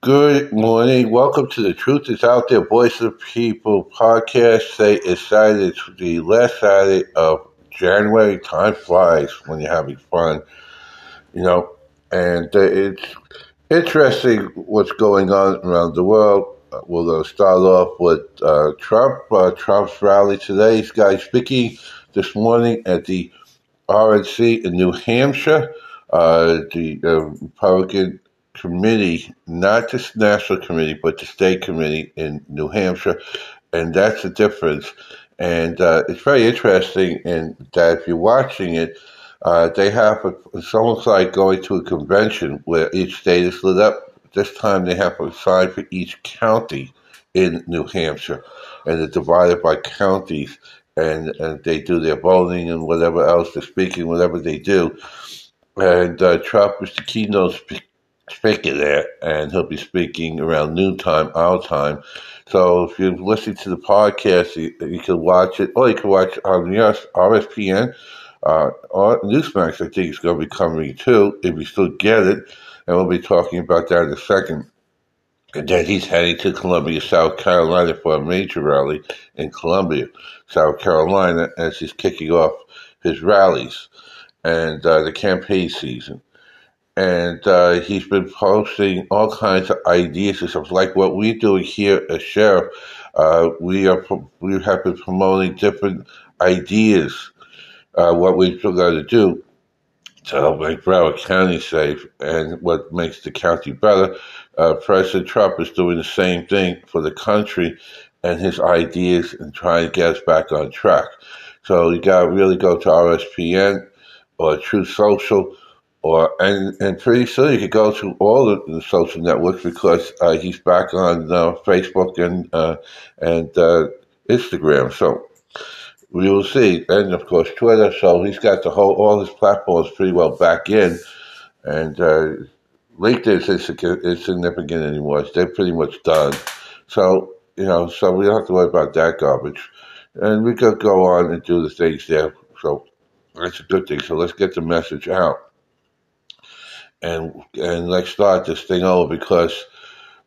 Good morning. Welcome to the Truth is Out There Voice of People podcast. Today is Saturday, it's the last Saturday of January. Time flies when you're having fun, you know, and uh, it's interesting what's going on around the world. Uh, we'll start off with uh, Trump. Uh, Trump's rally today. He's guy speaking this morning at the RNC in New Hampshire. Uh, the uh, Republican committee, not the national committee, but the state committee in New Hampshire, and that's the difference. And uh, it's very interesting in that if you're watching it, uh, they have a, it's almost like going to a convention where each state is lit up. This time they have a sign for each county in New Hampshire, and they're divided by counties, and, and they do their voting and whatever else, they're speaking, whatever they do. And uh, Trump is the keynote speaker there, and he'll be speaking around noontime, our time. So if you're listening to the podcast, you, you can watch it, or you can watch on yes, RSBN uh, Newsmax. I think it's going to be coming too, if you still get it. And we'll be talking about that in a second. And then he's heading to Columbia, South Carolina for a major rally in Columbia, South Carolina, as he's kicking off his rallies and uh, the campaign season and uh, he's been posting all kinds of ideas and stuff like what we do here as sheriff. Uh, we are we have been promoting different ideas, uh, what we're going to do to help make Broward County safe and what makes the county better. Uh, President Trump is doing the same thing for the country and his ideas and trying to get us back on track. So you got to really go to RSBN or Truth Social or and and pretty soon you could go to all the, the social networks because uh, he's back on uh, Facebook and uh, and uh, Instagram. So we will see, and of course Twitter. So he's got the whole all his platforms pretty well back in, and uh, LinkedIn isn't insignificant anymore. They're pretty much done. So you know, so we don't have to worry about that garbage, and we could go on and do the things there. So that's a good thing. So let's get the message out and and let's start this thing over because,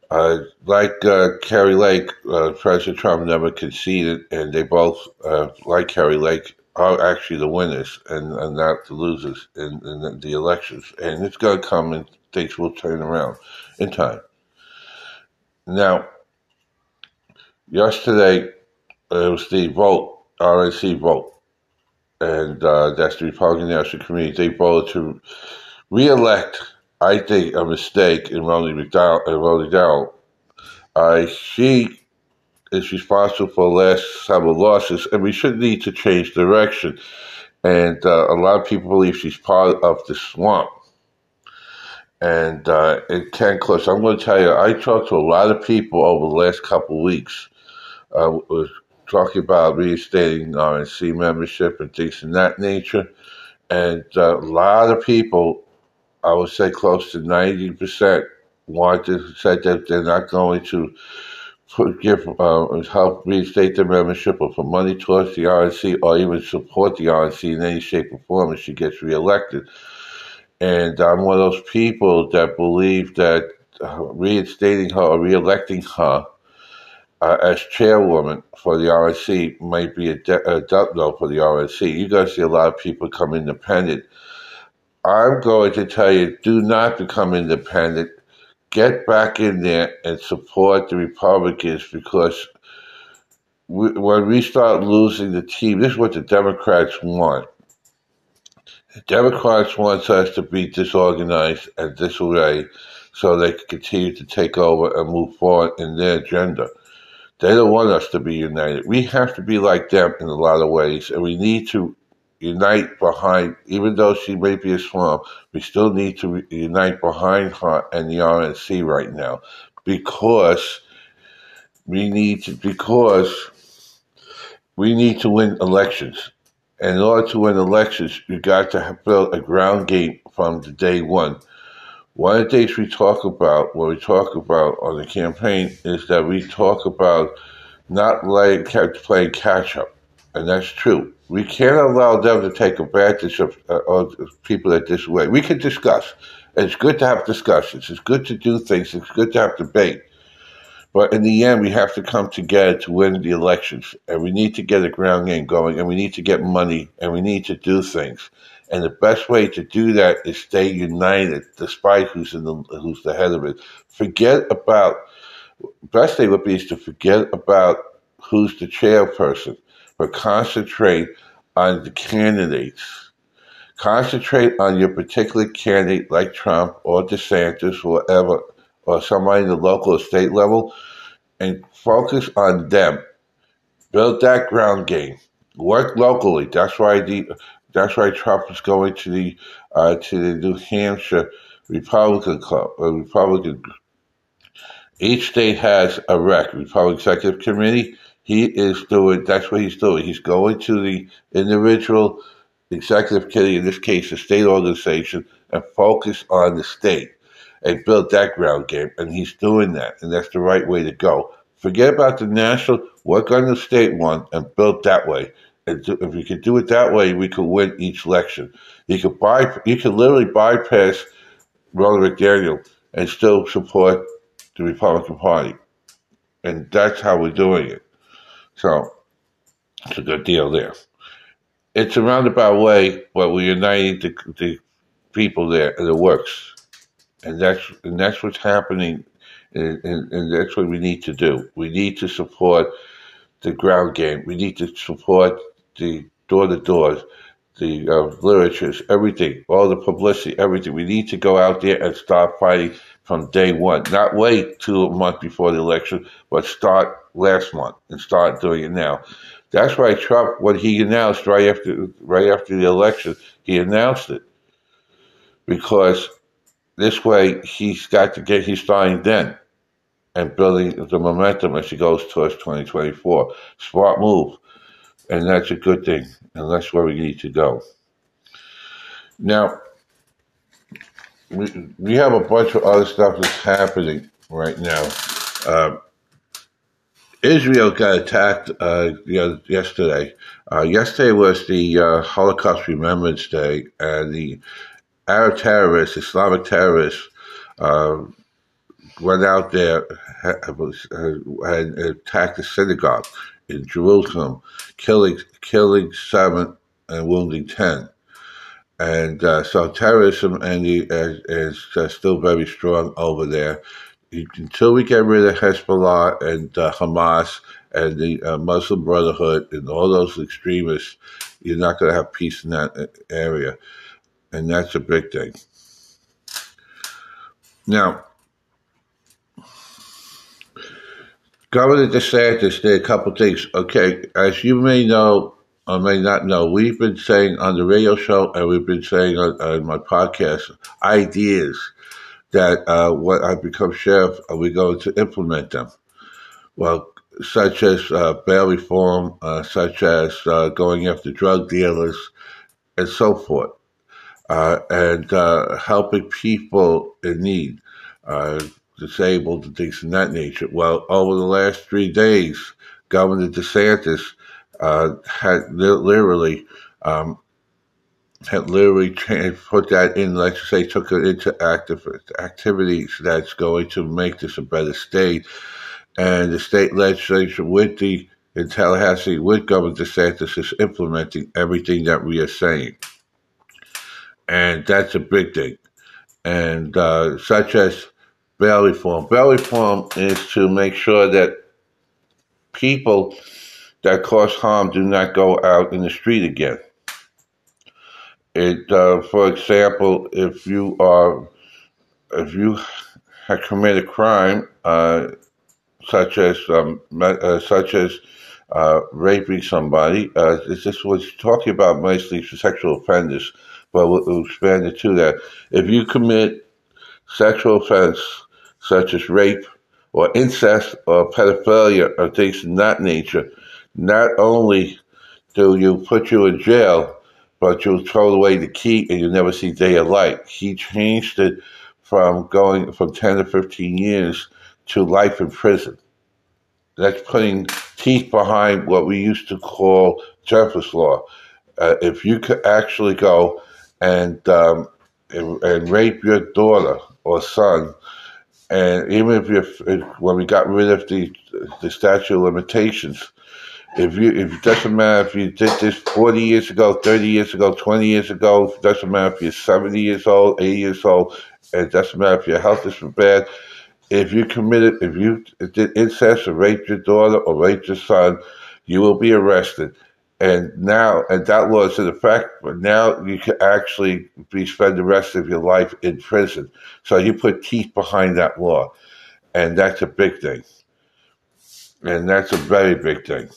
uh, like uh, Kari Lake, uh, President Trump never conceded, and they both, uh, like Kari Lake, are actually the winners and, and not the losers in, in the elections. And it's going to come, and things will turn around in time. Now, yesterday it was the vote, RNC vote, and uh, that's the Republican National Committee. They voted to re-elect, I think, a mistake in Romney McDaniel. Uh. Uh, she is responsible for last several losses, and we should need to change direction. And uh, a lot of people believe she's part of the swamp. And uh, it can close. I'm going to tell you, I talked to a lot of people over the last couple of weeks. Uh, was talking about reinstating RNC membership and things of that nature. And uh, a lot of people I would say close to 90% want to say that they're not going to give uh, help reinstate their membership or put money towards the RNC or even support the RNC in any shape or form if she gets reelected. And I'm one of those people that believe that uh, reinstating her or reelecting her uh, as chairwoman for the RNC might be a, de- a no for the RNC. You're going to see a lot of people come independent I'm going to tell you do not become independent. Get back in there and support the Republicans because we, when we start losing the team, this is what the Democrats want. The Democrats want us to be disorganized and disarray so they can continue to take over and move forward in their agenda. They don't want us to be united. We have to be like them in a lot of ways, and we need to unite behind, even though she may be a swamp, we still need to unite behind her and the RNC right now because we need to, because we need to win elections. And in order to win elections, you got to build a ground game from the day one. One of the things we talk about what we talk about on the campaign is that we talk about not letting playing catch up, and that's true. We can't allow them to take advantage of, uh, of people that this way. We can discuss, It's good to have discussions. It's good to do things. It's good to have debate. But in the end, we have to come together to win the elections, and we need to get a ground game going, and we need to get money, and we need to do things. And the best way to do that is stay united, despite who's in the who's the head of it. Forget about best thing would be is to forget about who's the chairperson, but concentrate on the candidates. Concentrate on your particular candidate, like Trump or DeSantis, or whatever, or somebody in the local or state level, and focus on them. Build that ground game. Work locally. That's why the that's why Trump is going to the uh, to the New Hampshire Republican Club, uh, Republican. Each state has a rec, Republican Executive Committee. He is doing. That's what he's doing. He's going to the individual executive committee, in this case, the state organization, and focus on the state and build that ground game. And he's doing that, and that's the right way to go. Forget about the national, work on the state one, and build that way. And if we could do it that way, we could win each election. You could buy, you could literally bypass Ronna McDaniel and still support the Republican Party, and that's how we're doing it. So it's a good deal there. It's a roundabout way, but we're uniting the, the people there, and it works and that's and that's what's happening, and, and, and, that's what we need to do. We need to support the ground game. We need to support the door to doors, the uh, literatures, everything, all the publicity, everything. We need to go out there and start fighting from day one. Not wait till a month before the election, but start last month and start doing it now. That's why Trump, when he announced right after right after the election, he announced it because this way, he's got to get his starting then and building the momentum as he goes towards 2024. Smart move. And that's a good thing. And that's where we need to go. Now, we, we have a bunch of other stuff that's happening right now. Uh, Israel got attacked uh, yesterday. Uh, yesterday was the uh, Holocaust Remembrance Day, and the Arab terrorists, Islamic terrorists, uh, went out there and attacked a synagogue in Jerusalem, killing killing seven and wounding ten. And uh, so terrorism is, uh, still very strong over there. Until we get rid of Hezbollah and uh, Hamas and the uh, Muslim Brotherhood and all those extremists, you're not going to have peace in that area and that's a big thing. Now, Governor DeSantis did a couple things. Okay, as you may know or may not know, we've been saying on the radio show and we've been saying on, on my podcast ideas that uh, when I become sheriff, are we going to implement them? Well, such as uh, bail reform, uh, such as uh, going after drug dealers, and so forth uh, and uh, helping people in need, disabled and things of that nature. Well, over the last three days, Governor DeSantis uh, had literally um, had literally put that in, let's say, took it into active activities that's going to make this a better state. And the state legislature with the in Tallahassee with Governor DeSantis is implementing everything that we are saying and that's a big thing. And uh, such as bail reform. Bail reform is to make sure that people that cause harm do not go out in the street again. It, uh, for example, if you are, if you have committed a crime, uh, such as um, uh, such as uh, raping somebody, uh, this was talking about mostly sexual offenders but we'll expand it to that. If you commit sexual offense such as rape or incest or pedophilia or things of that nature, not only do you put you in jail, but you'll throw away the key and you'll never see day of light. He changed it from going from 10 to 15 years to life in prison. That's putting teeth behind what we used to call Jeffers law. Uh, if you could actually go and um, and, and rape your daughter or son, and even if you when we got rid of the the statute of limitations, if you if it doesn't matter if you did this forty years ago, thirty years ago, twenty years ago, it doesn't matter if you're seventy years old, eighty years old, it doesn't matter if your health is bad. If you committed, if you did incest or raped your daughter or raped your son, you will be arrested. And now, and that law is in effect, but now you can actually be spend the rest of your life in prison. So you put teeth behind that law, and that's a big thing. And that's a very big thing.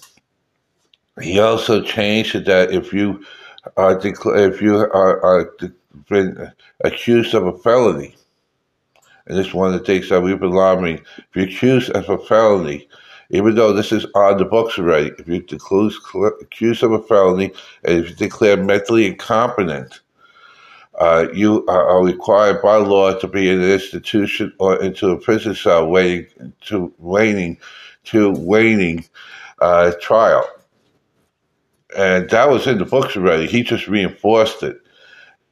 He also changed it that if you are decla- if you are, are been accused of a felony, and this is one of the things that we've been lobbying, if you're accused of a felony, even though this is on the books already, if you're accused of a felony and if you declare mentally incompetent, uh, you are required by law to be in an institution or into a prison cell waiting to waiting to waiting uh, trial and that was in the books already. He just reinforced it.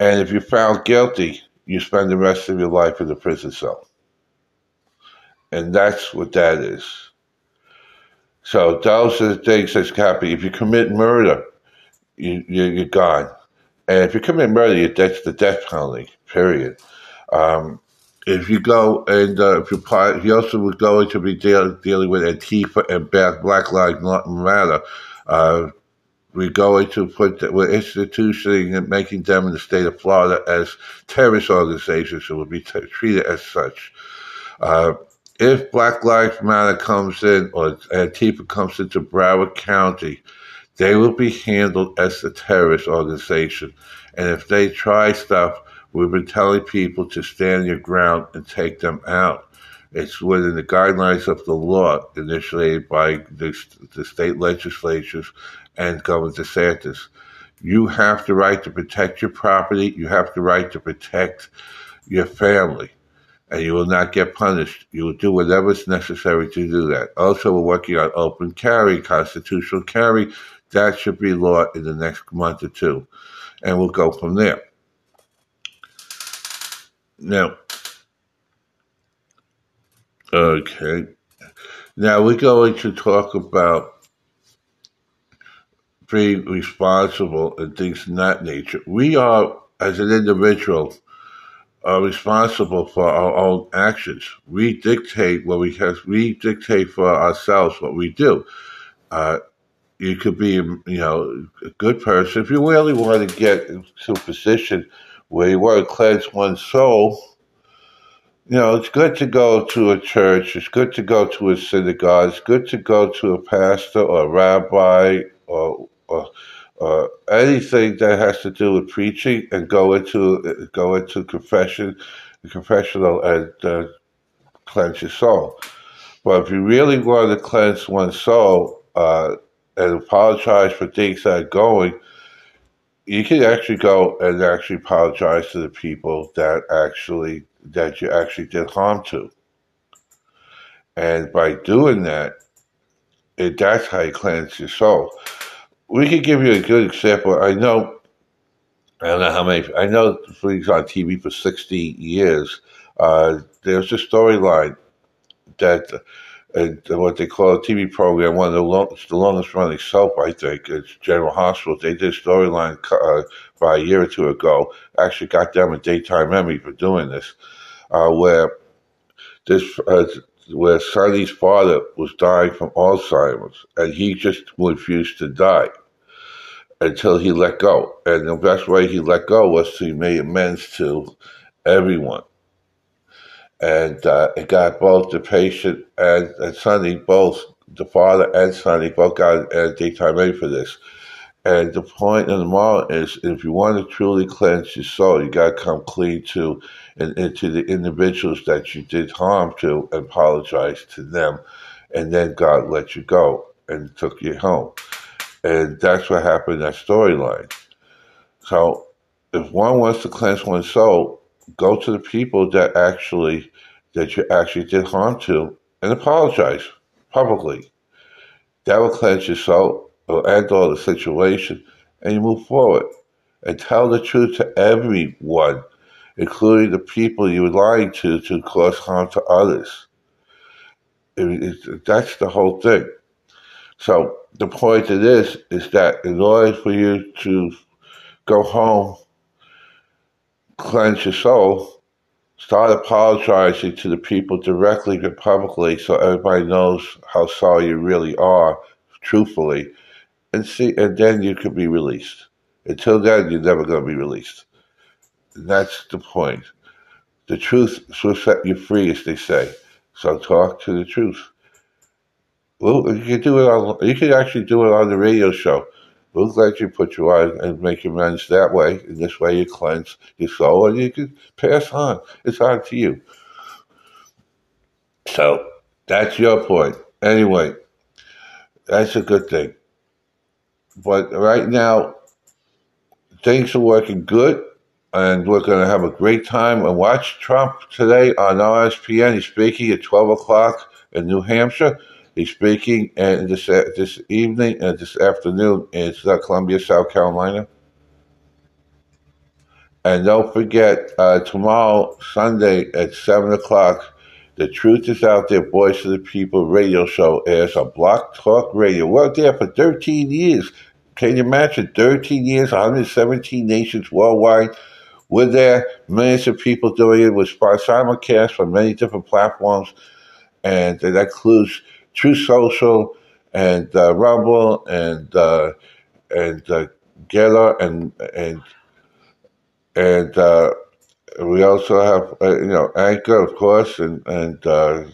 And if you're found guilty, you spend the rest of your life in the prison cell. And that's what that is. So those are the things that's happening. If you commit murder, you, you, are gone. And if you commit murder, you're dead that's the death penalty, period. Um, if you go and uh, if you part, you also would go to be deal, dealing with Antifa and Black Lives Matter. Uh, we're going to put, we're instituting and making them in the state of Florida as terrorist organizations and will be t- treated as such. Uh, if Black Lives Matter comes in or Antifa comes into Broward County, they will be handled as a terrorist organization. And if they try stuff, we've been telling people to stand your ground and take them out. It's within the guidelines of the law initiated by the, the state legislatures and Governor DeSantis. You have the right to protect your property. You have the right to protect your family. And you will not get punished. You will do whatever is necessary to do that. Also, we're working on open carry, constitutional carry. That should be law in the next month or two. And we'll go from there. Now, okay. Now we're going to talk about being responsible and things of that nature. We are, as an individual, are responsible for our own actions. We dictate what we have. We dictate for ourselves what we do. Uh, you could be, you know, a good person if you really want to get to a position where you want to cleanse one's soul. You know, it's good to go to a church. It's good to go to a synagogue. It's good to go to a pastor or a rabbi or or, or anything that has to do with preaching and go into go into confession, confessional, and uh, cleanse your soul. But if you really want to cleanse one's soul uh, and apologize for things that are going, you can actually go and actually apologize to the people that actually that you actually did harm to. And by doing that, it, that's how you cleanse your soul we could give you a good example. I know, I don't know how many, I know Flea's on TV for 60 years. Uh, there's a storyline that, uh, what they call a TV program, one of the, long, the longest running soap, I think, it's General Hospital. They did a storyline uh, about a year or two ago. Actually got them a daytime Emmy for doing this, uh, where this uh, where Sonny's father was dying from Alzheimer's, and he just refused to die until he let go. And the best way he let go was to make amends to everyone. And uh, it got both the patient and, and Sonny, both the father and Sonny, both got a daytime Emmy for this. And the point of the moral is, if you want to truly cleanse your soul, you got to come clean to and, and to the individuals that you did harm to, and apologize to them, and then God let you go and took you home. And that's what happened in that storyline. So if one wants to cleanse one's soul, go to the people that actually that you actually did harm to and apologize publicly. That will cleanse your soul, will end all the situation, and you move forward. And tell the truth to everyone. including the people you were lying to to cause harm to others. It, it, that's the whole thing. So the point of this is that in order for you to go home, cleanse your soul, start apologizing to the people directly and publicly so everybody knows how sorry you really are, truthfully, and see and then you can be released. Until then you're never gonna be released. And that's the point. The truth will set you free, as they say. So talk to the truth. Well, you can do it on. You can actually do it on the radio show. We'll let you put your eyes and make amends that way. And this way, you cleanse your soul, and you can pass on. It's on to you. So that's your point. Anyway, that's a good thing. But right now, things are working good and we're going to have a great time and watch Trump today on RSBN. He's speaking at 12 o'clock in New Hampshire. He's speaking and this this evening and this afternoon in Columbia, South Carolina. And don't forget, uh, tomorrow, Sunday at 7 o'clock, The Truth is Out There, Voice of the People radio show airs on Blog Talk Radio. We're there for 13 years. Can you imagine 13 years, 117 nations worldwide? We're there, millions of people doing it with simulcast from many different platforms, and that includes Truth Social and uh, Rumble and uh, and uh, and and and uh, we also have uh, you know Anchor, of course, and and uh,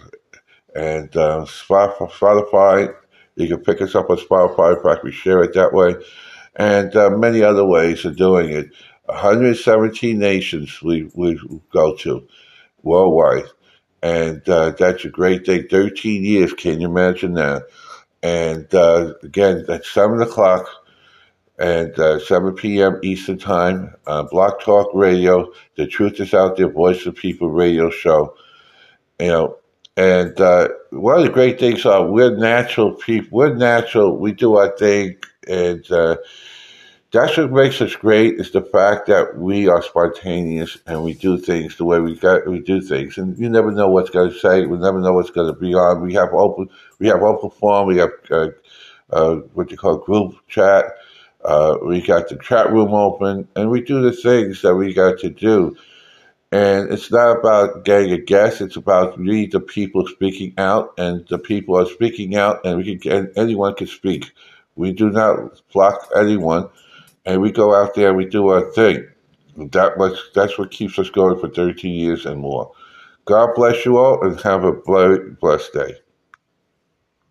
and uh, Spotify. You can pick us up on Spotify. In fact, we share it that way, and many other ways of doing it. 117 nations we, we go to worldwide. And uh, that's a great thing. 13 years, can you imagine that? And uh, again, that's 7 o'clock and uh, 7 p.m. Eastern Time, on Blog Talk Radio. The Truth is Out There, Voice of People radio show. You know, and uh, one of the great things are we're natural people. We're natural. We do our thing. And, uh, that's what makes us great is the fact that we are spontaneous and we do things the way we got we do things. And you never know what's going to say. We never know what's going to be on. We have open we have open forum. We have uh, uh, what you call group chat. Uh, we got the chat room open and we do the things that we got to do. And it's not about getting a guest. It's about we the people speaking out and the people are speaking out and we can anyone can speak. We do not block anyone and we go out there and we do our thing. That much, that's what keeps us going for 13 years and more. God bless you all and have a blessed day.